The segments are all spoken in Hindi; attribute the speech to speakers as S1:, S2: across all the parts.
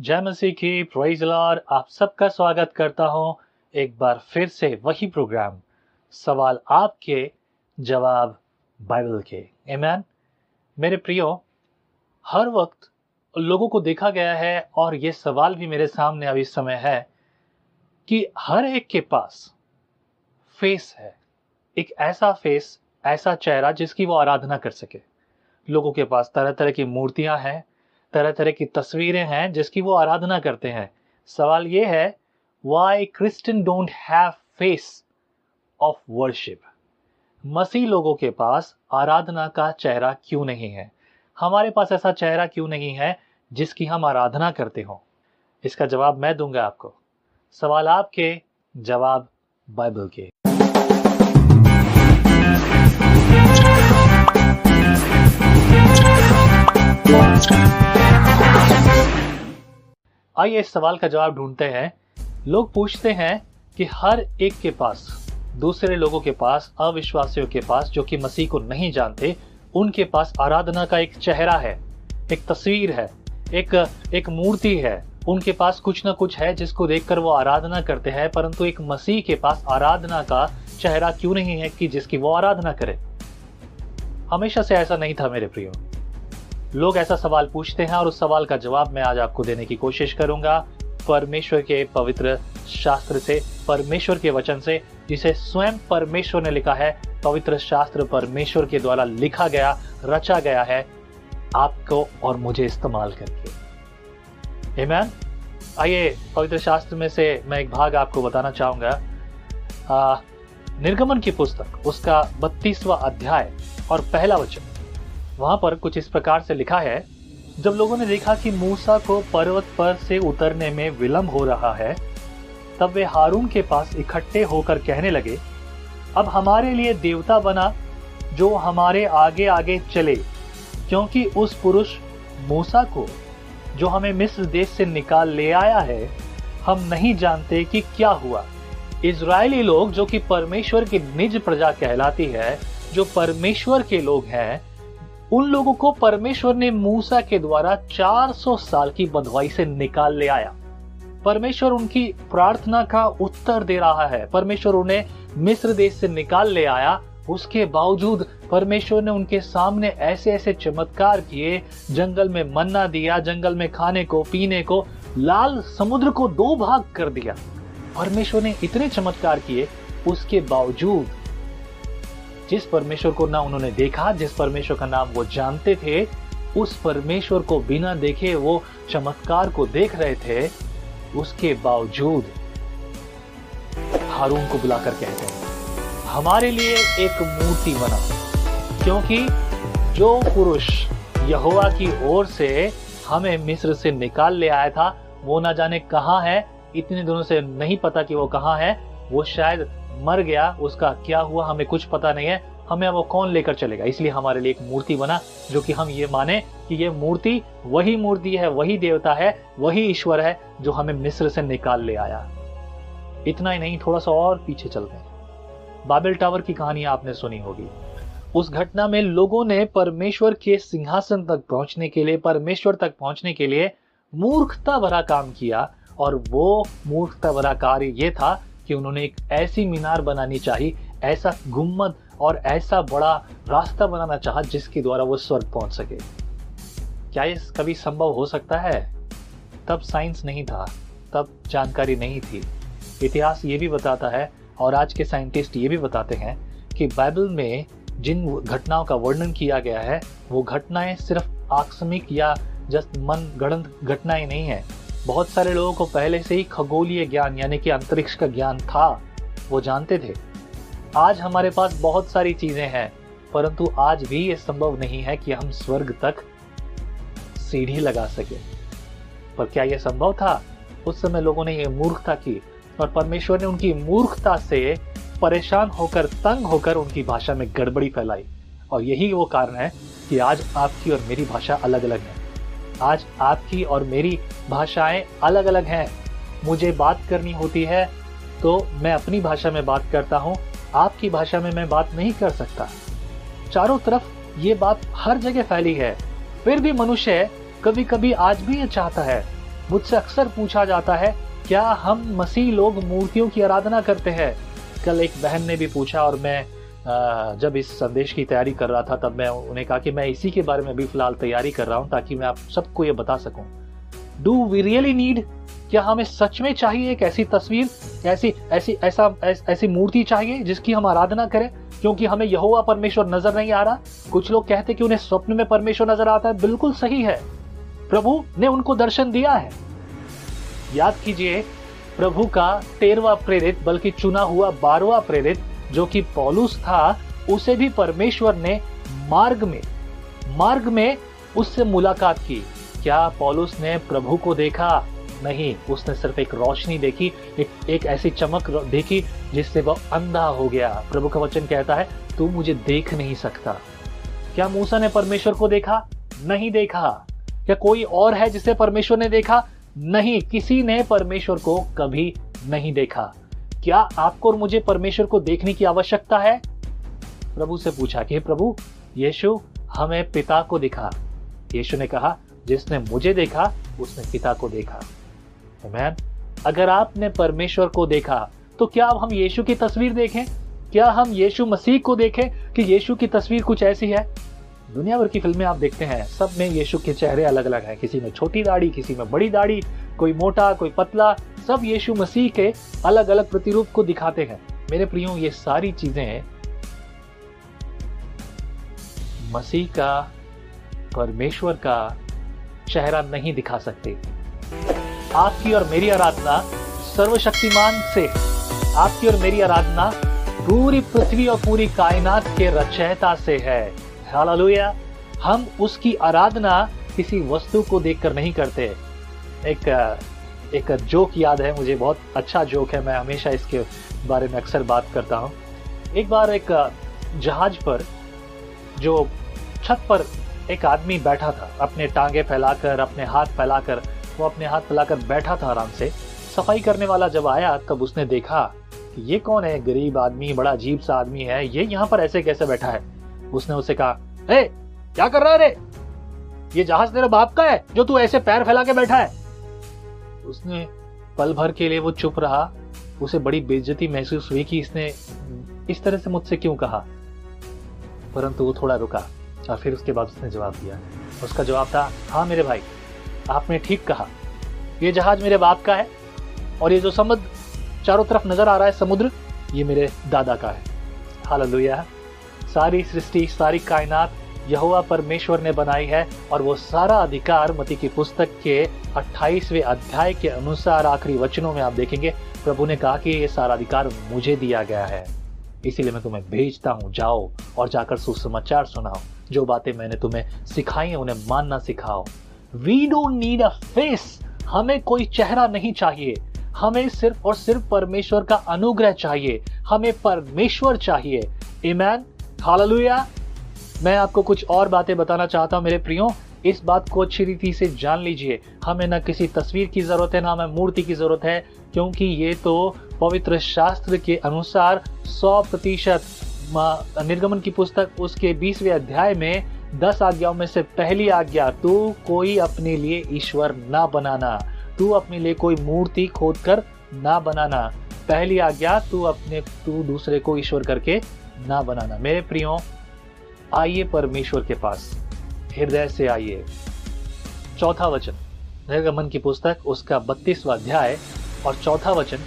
S1: जय मसीह की प्रोइज लॉर्ड आप सबका स्वागत करता हूँ। एक बार फिर से वही प्रोग्राम सवाल आपके, जवाब बाइबल के। एमैन मेरे प्रियो, हर वक्त लोगों को देखा गया है और ये सवाल भी मेरे सामने अभी समय है कि हर एक के पास फेस है, एक ऐसा फेस, ऐसा चेहरा जिसकी वो आराधना कर सके। लोगों के पास तरह तरह की मूर्तियाँ हैं तरह तरह की तस्वीरें हैं जिसकी वो आराधना करते हैं। सवाल ये है why Christian don't have face of worship मसीह लोगों के पास आराधना का चेहरा क्यों नहीं है? हमारे पास ऐसा चेहरा क्यों नहीं है जिसकी हम आराधना करते हो। इसका जवाब मैं दूँगा आपको। सवाल आपके, जवाब बाइबल के। आइए इस सवाल का जवाब ढूंढते हैं। लोग पूछते हैं कि हर एक के पास, दूसरे लोगों के पास, अविश्वासियों के पास, जो कि मसीह को नहीं जानते, उनके पास आराधना का एक चेहरा है, एक तस्वीर है। एक एक मूर्ति है। उनके पास कुछ ना कुछ है जिसको देखकर वो आराधना करते हैं, परंतु एक मसीह के पास आराधना का चेहरा क्यों नहीं है कि जिसकी वो आराधना करे? हमेशा से ऐसा नहीं था मेरे प्रियो। लोग ऐसा सवाल पूछते हैं और उस सवाल का जवाब मैं आज आपको देने की कोशिश करूँगा। परमेश्वर के पवित्र शास्त्र से, परमेश्वर के वचन से, जिसे स्वयं परमेश्वर ने लिखा है, पवित्र शास्त्र परमेश्वर के द्वारा लिखा गया, रचा गया है। आपको और मुझे इस्तेमाल करके। Amen? आइए, पवित्र शास्त्र में से मैं एक भाग आपको बताना चाहूँगा। निर्गमन की पुस्तक, उसका बत्तीसवा अध्याय और पहला वचन। वहाँ पर कुछ इस प्रकार से लिखा है, जब लोगों ने देखा कि मूसा को पर्वत पर से उतरने में विलंब हो रहा है, तब वे हारून के पास इकट्ठे होकर कहने लगे, अब हमारे लिए देवता बना, जो हमारे आगे आगे चले। क्योंकि उस पुरुष मूसा को, जो हमें मिस्र देश से निकाल ले आया है, हम नहीं जानते कि क्या हुआ। इज़राइली लोग, जो कि परमेश्वर की निज प्रजा कहलाती है, जो परमेश्वर के लोग हैं, उन लोगों को परमेश्वर ने मूसा के द्वारा 400 साल की बंधुआई से निकाल ले आया। परमेश्वर उनकी प्रार्थना का उत्तर दे रहा है। परमेश्वर उन्हें मिस्र देश से निकाल ले आया। उसके बावजूद परमेश्वर ने उनके सामने ऐसे ऐसे चमत्कार किए, जंगल में मन्ना दिया, जंगल में खाने को, पीने को, लाल समुद्र को दो भाग कर दिया। परमेश्वर ने इतने चमत्कार किए, उसके बावजूद जिस परमेश्वर को ना उन्होंने देखा, जिस परमेश्वर का नाम वो जानते थे, उस परमेश्वर को बिना देखे वो चमत्कार को देख रहे थे, उसके बावजूद हारून को बुलाकर कहते हैं। हमारे लिए एक मूर्ति बना। क्योंकि जो पुरुष यहोवा की ओर से हमें मिस्र से निकाल ले आया था, वो ना जाने कहाँ है, इतने दिनों से नहीं पता कि वो कहाँ है, वो शायद मर गया, उसका क्या हुआ, हमें कुछ पता नहीं है। हमें वो कौन लेकर चलेगा? इसलिए हमारे लिए एक मूर्ति बना, जो कि हम ये माने कि ये मूर्ति वही मूर्ति है, वही देवता है, वही ईश्वर है, जो हमें मिस्र से निकाल ले आया। इतना ही नहीं, थोड़ा सा और पीछे चलते हैं। बाबेल टावर की कहानी आपने सुनी होगी। उस घटना में लोगों ने परमेश्वर के सिंहासन तक पहुँचने के लिए, परमेश्वर तक पहुँचने के लिए मूर्खता भरा काम किया और वो मूर्खता भरा कार्य ये था कि उन्होंने एक ऐसी मीनार बनानी चाहिए, ऐसा गुम्मद और ऐसा बड़ा रास्ता बनाना चाहा जिसके द्वारा वो स्वर्ग पहुँच सके। क्या ये कभी संभव हो सकता है? तब साइंस नहीं था, तब जानकारी नहीं थी। इतिहास ये भी बताता है और आज के साइंटिस्ट ये भी बताते हैं कि बाइबल में जिन घटनाओं का वर्णन किया गया है, वो घटनाएँ सिर्फ़ आकस्मिक या जस्ट मन गणत घटनाएँ नहीं है। बहुत सारे लोगों को पहले से ही खगोलीय ज्ञान, यानी कि अंतरिक्ष का ज्ञान था, वो जानते थे। आज हमारे पास बहुत सारी चीज़ें हैं, परंतु आज भी ये संभव नहीं है कि हम स्वर्ग तक सीढ़ी लगा सके। पर क्या यह संभव था? उस समय लोगों ने यह मूर्खता की और परमेश्वर ने उनकी मूर्खता से परेशान होकर, तंग होकर उनकी भाषा में गड़बड़ी फैलाई। और यही वो कारण है कि आज आपकी और मेरी भाषा अलग अलग है। आज आपकी और मेरी भाषाएँ अलग अलग हैं। मुझे बात करनी होती है तो मैं अपनी भाषा में बात करता हूँ। आपकी भाषा में मैं बात नहीं कर सकता। चारों तरफ़ ये बात हर जगह फैली है। फिर भी मनुष्य कभी कभी आज भी ये चाहता है। मुझसे अक्सर पूछा जाता है क्या हम मसीह लोग मूर्तियों की आराधना करते हैं? कल एक बहन ने भी पूछा और मैं जब इस संदेश की तैयारी कर रहा था तब मैं उन्हें कहा कि मैं इसी के बारे में भी फ़िलहाल तैयारी कर रहा हूँ ताकि मैं आप सबको ये बता सकूँ। डू वी रियली नीड क्या हमें सच में चाहिए एक ऐसी तस्वीर ऐसी ऐसी ऐसा ऐस, ऐसी मूर्ति चाहिए जिसकी हम आराधना करें? क्योंकि हमें यहोवा परमेश्वर नज़र नहीं आ रहा। कुछ लोग कहते कि उन्हें स्वप्न में परमेश्वर नज़र आता है। बिल्कुल सही है। प्रभु ने उनको दर्शन दिया है। याद कीजिए प्रभु का तेरवा प्रेरित बल्कि चुना हुआ बारवा प्रेरित जो कि पौलुस था उसे भी परमेश्वर ने मार्ग में मार्ग में उससे मुलाकात की। क्या पौलुस ने प्रभु को देखा? नहीं उसने सिर्फ़ एक रोशनी देखी एक, एक ऐसी चमक देखी जिससे वह अंधा हो गया। प्रभु का वचन कहता है तू मुझे देख नहीं सकता। क्या मूसा ने परमेश्वर को देखा? नहीं देखा। क्या कोई और है जिसे परमेश्वर ने देखा? नहीं, किसी ने परमेश्वर को कभी नहीं देखा। क्या आपको और मुझे परमेश्वर को देखने की आवश्यकता है? प्रभु से पूछा कि प्रभु, यीशु हमें पिता को दिखा। यीशु ने कहा, जिसने मुझे देखा, उसने पिता को देखा। मैन अगर आपने परमेश्वर को देखा तो क्या अब हम यीशु की तस्वीर देखें? क्या हम यीशु मसीह को देखें कि यीशु की तस्वीर कुछ ऐसी है? दुनिया भर की फ़िल्में आप देखते हैं। सब में यीशु के चेहरे अलग अलग हैं। किसी में छोटी दाढ़ी, किसी में बड़ी दाढ़ी, कोई मोटा, कोई पतला। सब यीशु मसीह के अलग अलग प्रतिरूप को दिखाते हैं। मेरे प्रियो, ये सारी चीज़ें मसीह का, परमेश्वर का चेहरा नहीं दिखा सकते। आपकी और मेरी आराधना सर्वशक्तिमान से, आपकी और मेरी आराधना पूरी पृथ्वी और पूरी कायनात के रचयता से है। हालेलुया। हम उसकी आराधना किसी वस्तु को देखकर नहीं करते। एक एक जोक याद है, मुझे बहुत अच्छा जोक है, मैं हमेशा इसके बारे में अक्सर बात करता हूँ। एक बार एक जहाज़ पर, जो छत पर एक आदमी बैठा था, अपने टांगे फैलाकर, अपने हाथ फैलाकर, वो अपने हाथ फैलाकर बैठा था आराम से। सफ़ाई करने वाला जब आया, तब उसने देखा कि ये कौन है? गरीब आदमी, बड़ा अजीब सा आदमी है। ये यहाँ पर ऐसे कैसे बैठा है? उसने उसे कहा ए, क्या कर रहा है रे? ये जहाज़ तेरे बाप का है जो तू ऐसे पैर फैला के बैठा है? उसने पल भर के लिए वो चुप रहा। उसे बड़ी बेइज्जती महसूस हुई कि इसने इस तरह से मुझसे क्यों कहा। परंतु वो थोड़ा रुका और फिर उसके बाद उसने जवाब दिया। उसका जवाब था हाँ मेरे भाई आपने ठीक कहा। ये जहाज़ मेरे बाप का है और ये जो समुद्र चारों तरफ़ नज़र आ रहा है समुद्र ये मेरे दादा का है। हालेलुया। सारी सृष्टि, सारी कायनात यहुआ परमेश्वर ने बनाई है और वो सारा अधिकार मती की पुस्तक के 28वें अध्याय के अनुसार आखिरी वचनों में आप देखेंगे। प्रभु ने कहा कि ये सारा अधिकार मुझे दिया गया है। इसीलिए मैं तुम्हें भेजता हूँ, जाओ और जाकर सुसमाचार सुनाओ। जो बातें मैंने तुम्हें सिखाई है, उन्हें मानना सिखाओ। We don't need a face हमें कोई चेहरा नहीं चाहिए। हमें सिर्फ़ और सिर्फ़ परमेश्वर का अनुग्रह चाहिए। हमें परमेश्वर चाहिए। Amen hallelujah. मैं आपको कुछ और बातें बताना चाहता हूँ, मेरे प्रियो। इस बात को अच्छी रीति से जान लीजिए। हमें ना किसी तस्वीर की ज़रूरत है, ना हमें मूर्ति की ज़रूरत है, क्योंकि ये तो पवित्र शास्त्र के अनुसार 100 प्रतिशत निर्गमन की पुस्तक, उसके बीसवें अध्याय में दस आज्ञाओं में से पहली आज्ञा, तू कोई अपने लिए ईश्वर ना बनाना। तू अपने लिए कोई मूर्ति खोद कर ना बनाना। पहली आज्ञा, तू अपने, तू दूसरे को ईश्वर करके ना बनाना। मेरे प्रियो, आइए परमेश्वर के पास। हृदय से आइए। चौथा वचन। निर्गमन की पुस्तक, उसका बत्तीसवा अध्याय और चौथा वचन,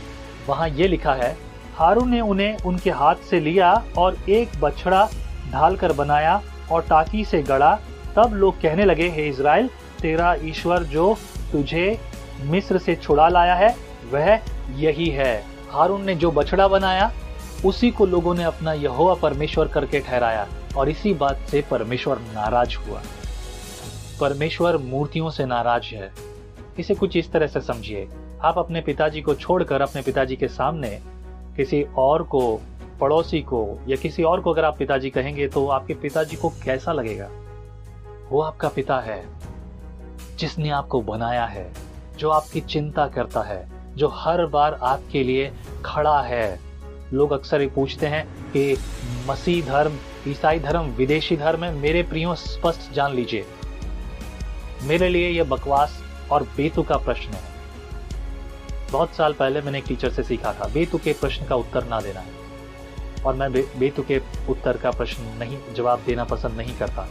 S1: वहाँ ये लिखा है, हारून ने उन्हें उनके हाथ से लिया और एक बछड़ा ढालकर बनाया और टाकी से गड़ा। तब लोग कहने लगे, हे इसराइल तेरा ईश्वर जो तुझे मिस्र से छुड़ा लाया है, वह यही है। हारून ने जो बछड़ा बनाया उसी को लोगों ने अपना यहोवा परमेश्वर करके ठहराया और इसी बात से परमेश्वर नाराज़ हुआ। परमेश्वर मूर्तियों से नाराज़ है। इसे कुछ इस तरह से समझिए। आप अपने पिताजी को छोड़कर अपने पिताजी के सामने किसी और को, पड़ोसी को या किसी और को अगर आप पिताजी कहेंगे तो आपके पिताजी को कैसा लगेगा? वो आपका पिता है, जिसने आपको बनाया है, जो आपकी चिंता करता है, जो हर बार आपके लिए खड़ा है। लोग अक्सर ये पूछते हैं कि मसीह धर्म ईसाई धर्म विदेशी धर्म है मेरे प्रियो स्पष्ट जान लीजिए। मेरे लिए यह बकवास और बेतु का प्रश्न है। बहुत साल पहले मैंने एक टीचर से सीखा था बेतु के प्रश्न का उत्तर ना देना है। और मैं बे, बेतु के उत्तर का प्रश्न नहीं जवाब देना पसंद नहीं करता।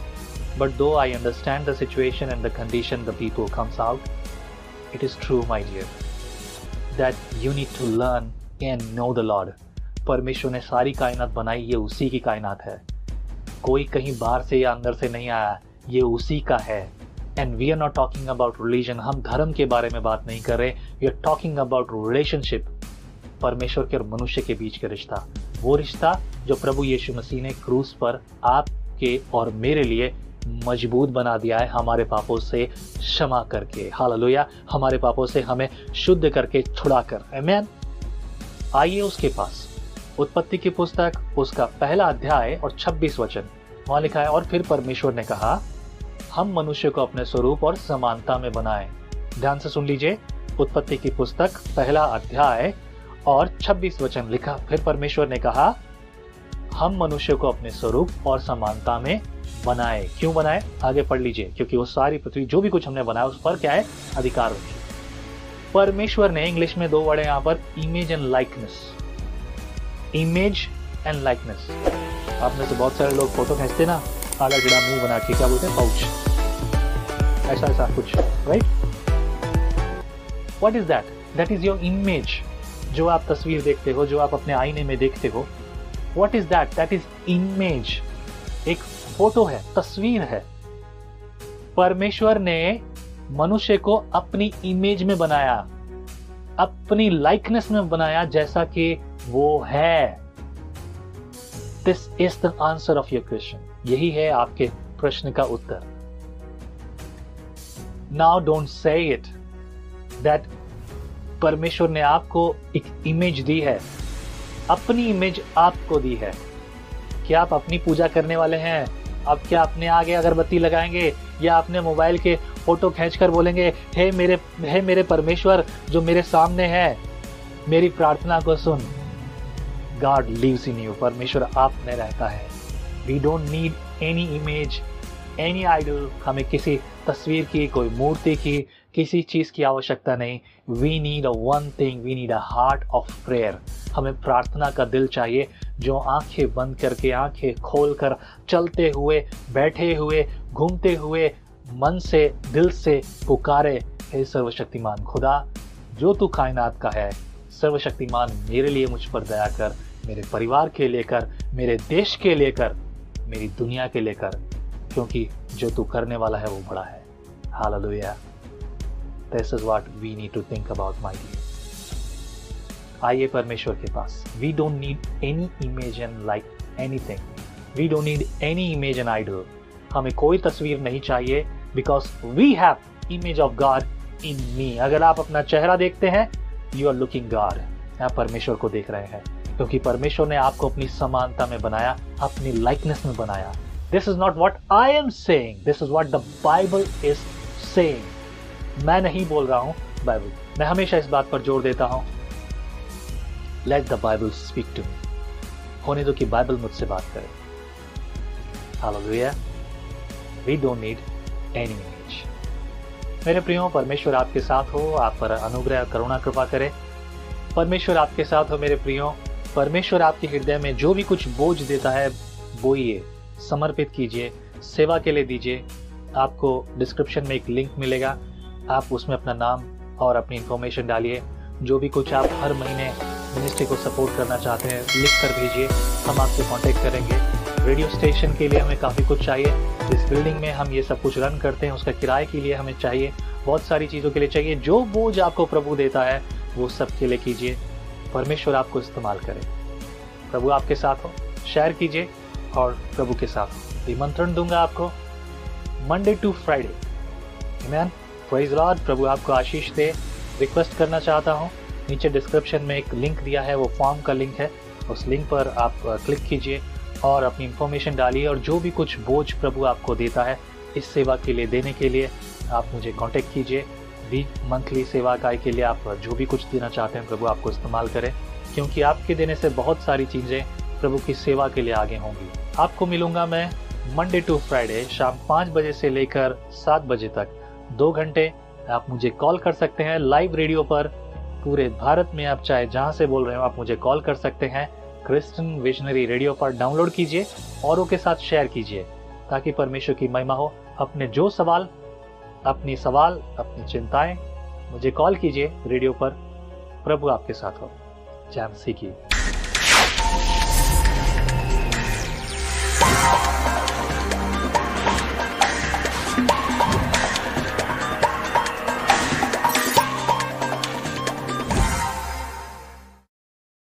S1: But though I understand the situation and the condition the people comes out it is true my dear that you need to learn and know the lord परमेश्वर ने सारी कायनात बनाई, ये उसी की कायनात है। कोई कहीं बाहर से या अंदर से नहीं आया, ये उसी का है। And we are not talking about religion हम धर्म के बारे में बात नहीं कर रहे we are talking about relationship परमेश्वर के और मनुष्य के बीच का रिश्ता। वो रिश्ता जो प्रभु यीशु मसीह ने क्रूस पर आपके और मेरे लिए मज़बूत बना दिया है, हमारे पापों से क्षमा करके। हालेलुया हमारे पापों से हमें शुद्ध करके छुड़ा कर आइए उसके पास। उत्पत्ति की पुस्तक, उसका पहला अध्याय और 26 वचन। वहाँ लिखा है, और फिर परमेश्वर ने कहा, हम मनुष्य को अपने स्वरूप और समानता में बनाए। ध्यान से सुन लीजिए, उत्पत्ति की पुस्तक, पहला अध्याय और 26 वचन लिखा। फिर परमेश्वर ने कहा, हम मनुष्य को अपने स्वरूप और समानता में बनाए। क्यों बनाए? आगे पढ़ लीजिए, क्योंकि वो सारी पृथ्वी, जो भी कुछ हमने बनाया, उस पर क्या है? अधिकार रखिए परमेश्वर ने इंग्लिश में दो वर्ड है, यहाँ पर image and likeness image and likeness आप में से बहुत सारे लोग फ़ोटो खींचते ना आला गिड़ा मुँह बना के, क्या बोलते हैं पाउच ऐसा ऐसा कुछ right what is that that is your image जो आप तस्वीर देखते हो, जो आप अपने आईने में देखते हो what is that that is image एक फ़ोटो है, तस्वीर है. परमेश्वर ने मनुष्य को अपनी इमेज में बनाया, अपनी लाइकनेस में बनाया, जैसा कि वो है। This is the answer of your question यही है आपके प्रश्न का उत्तर। Now don't say it that परमेश्वर ने आपको एक इमेज दी है। अपनी इमेज आपको दी है। क्या आप अपनी पूजा करने वाले हैं? आप क्या अपने आगे अगरबत्ती लगाएँगे या अपने मोबाइल के फ़ोटो खींचकर बोलेंगे, हे मेरे हे मेरे परमेश्वर, जो मेरे सामने है, मेरी प्रार्थना को सुन। गॉड लिव्स इन यू परमेश्वर आप में रहता है। We don't need any image any idol हमें किसी तस्वीर की, कोई मूर्ति की, किसी चीज़ की आवश्यकता नहीं। We need a one thing we need a heart of prayer हमें प्रार्थना का दिल चाहिए, जो आँखें बंद करके, आँखें खोल कर चलते हुए, बैठे हुए, घूमते हुए, मन से, दिल से पुकारे, हे सर्वशक्तिमान खुदा, जो तू कायनात का है, सर्वशक्तिमान मेरे लिए मुझ पर दया कर। मेरे परिवार के लेकर, मेरे देश के लेकर, मेरी दुनिया के लेकर, क्योंकि जो तू करने वाला है वो बड़ा है। Hallelujah this is what we need to think about my आइए परमेश्वर के पास। We don't need any image and like anything we don't need any image and idol हमें कोई तस्वीर नहीं चाहिए because we have image of God in me अगर आप अपना चेहरा देखते हैं यू आर लुकिंग गॉड आप परमेश्वर को देख रहे हैं। क्योंकि परमेश्वर ने आपको अपनी समानता में बनाया, अपनी लाइकनेस में बनाया। This is not what I am saying this is what the Bible is saying मैं नहीं बोल रहा हूँ बाइबल मैं हमेशा इस बात पर ज़ोर देता हूँ। Let the Bible speak to me होने दो कि बाइबल मुझसे बात करे। We don't need any image मेरे प्रियो, परमेश्वर आपके साथ हो। आप पर अनुग्रह, करुणा, कृपा करे। परमेश्वर आपके साथ हो मेरे प्रियो। परमेश्वर आपके हृदय में जो भी कुछ बोझ देता है बोइए समर्पित कीजिए, सेवा के लिए दीजिए। आपको डिस्क्रिप्शन में एक लिंक मिलेगा। आप उसमें अपना नाम और अपनी इंफॉर्मेशन डालिए। जो भी कुछ आप हर महीने मिनिस्ट्री को सपोर्ट करना चाहते हैं, लिख कर भेजिए। हम आपसे कांटेक्ट करेंगे। रेडियो स्टेशन के लिए हमें काफ़ी कुछ चाहिए। जिस बिल्डिंग में हम ये सब कुछ रन करते हैं, उसका किराए के लिए हमें चाहिए। बहुत सारी चीज़ों के लिए चाहिए। जो बोझ आपको प्रभु देता है, वो सब के लिए कीजिए। परमेश्वर आपको इस्तेमाल करे। प्रभु आपके साथ हो। शेयर कीजिए और प्रभु के साथ निमंत्रण दूँगा आपको। Monday to Friday man praise Lord प्रभु आपको आशीष दे। रिक्वेस्ट करना चाहता हूँ। नीचे डिस्क्रिप्शन में एक लिंक दिया है। वो फॉर्म का लिंक है। उस लिंक पर आप क्लिक कीजिए और अपनी इंफॉर्मेशन डालिए और जो भी कुछ बोझ प्रभु आपको देता है, इस सेवा के लिए, देने के लिए आप मुझे कांटेक्ट कीजिए। भी मंथली सेवा इकाई के लिए आप जो भी कुछ देना चाहते हैं प्रभु, आपको इस्तेमाल करें, क्योंकि आपके देने से बहुत सारी चीज़ें प्रभु की सेवा के लिए आगे होंगी। आपको मिलूँगा मैं मंडे टू फ्राइडे शाम पाँच बजे से लेकर सात बजे तक। दो घंटे आप मुझे कॉल कर सकते हैं लाइव रेडियो पर। पूरे भारत में आप चाहे जहाँ से बोल रहे हो, आप मुझे कॉल कर सकते हैं। क्रिस्टन विजनरी रेडियो पर डाउनलोड कीजिए औरों के साथ शेयर कीजिए, ताकि परमेश्वर की महिमा हो। अपने जो सवाल अपनी सवाल, अपनी चिंताएँ मुझे कॉल कीजिए रेडियो पर। प्रभु आपके साथ हो। जय मसीह की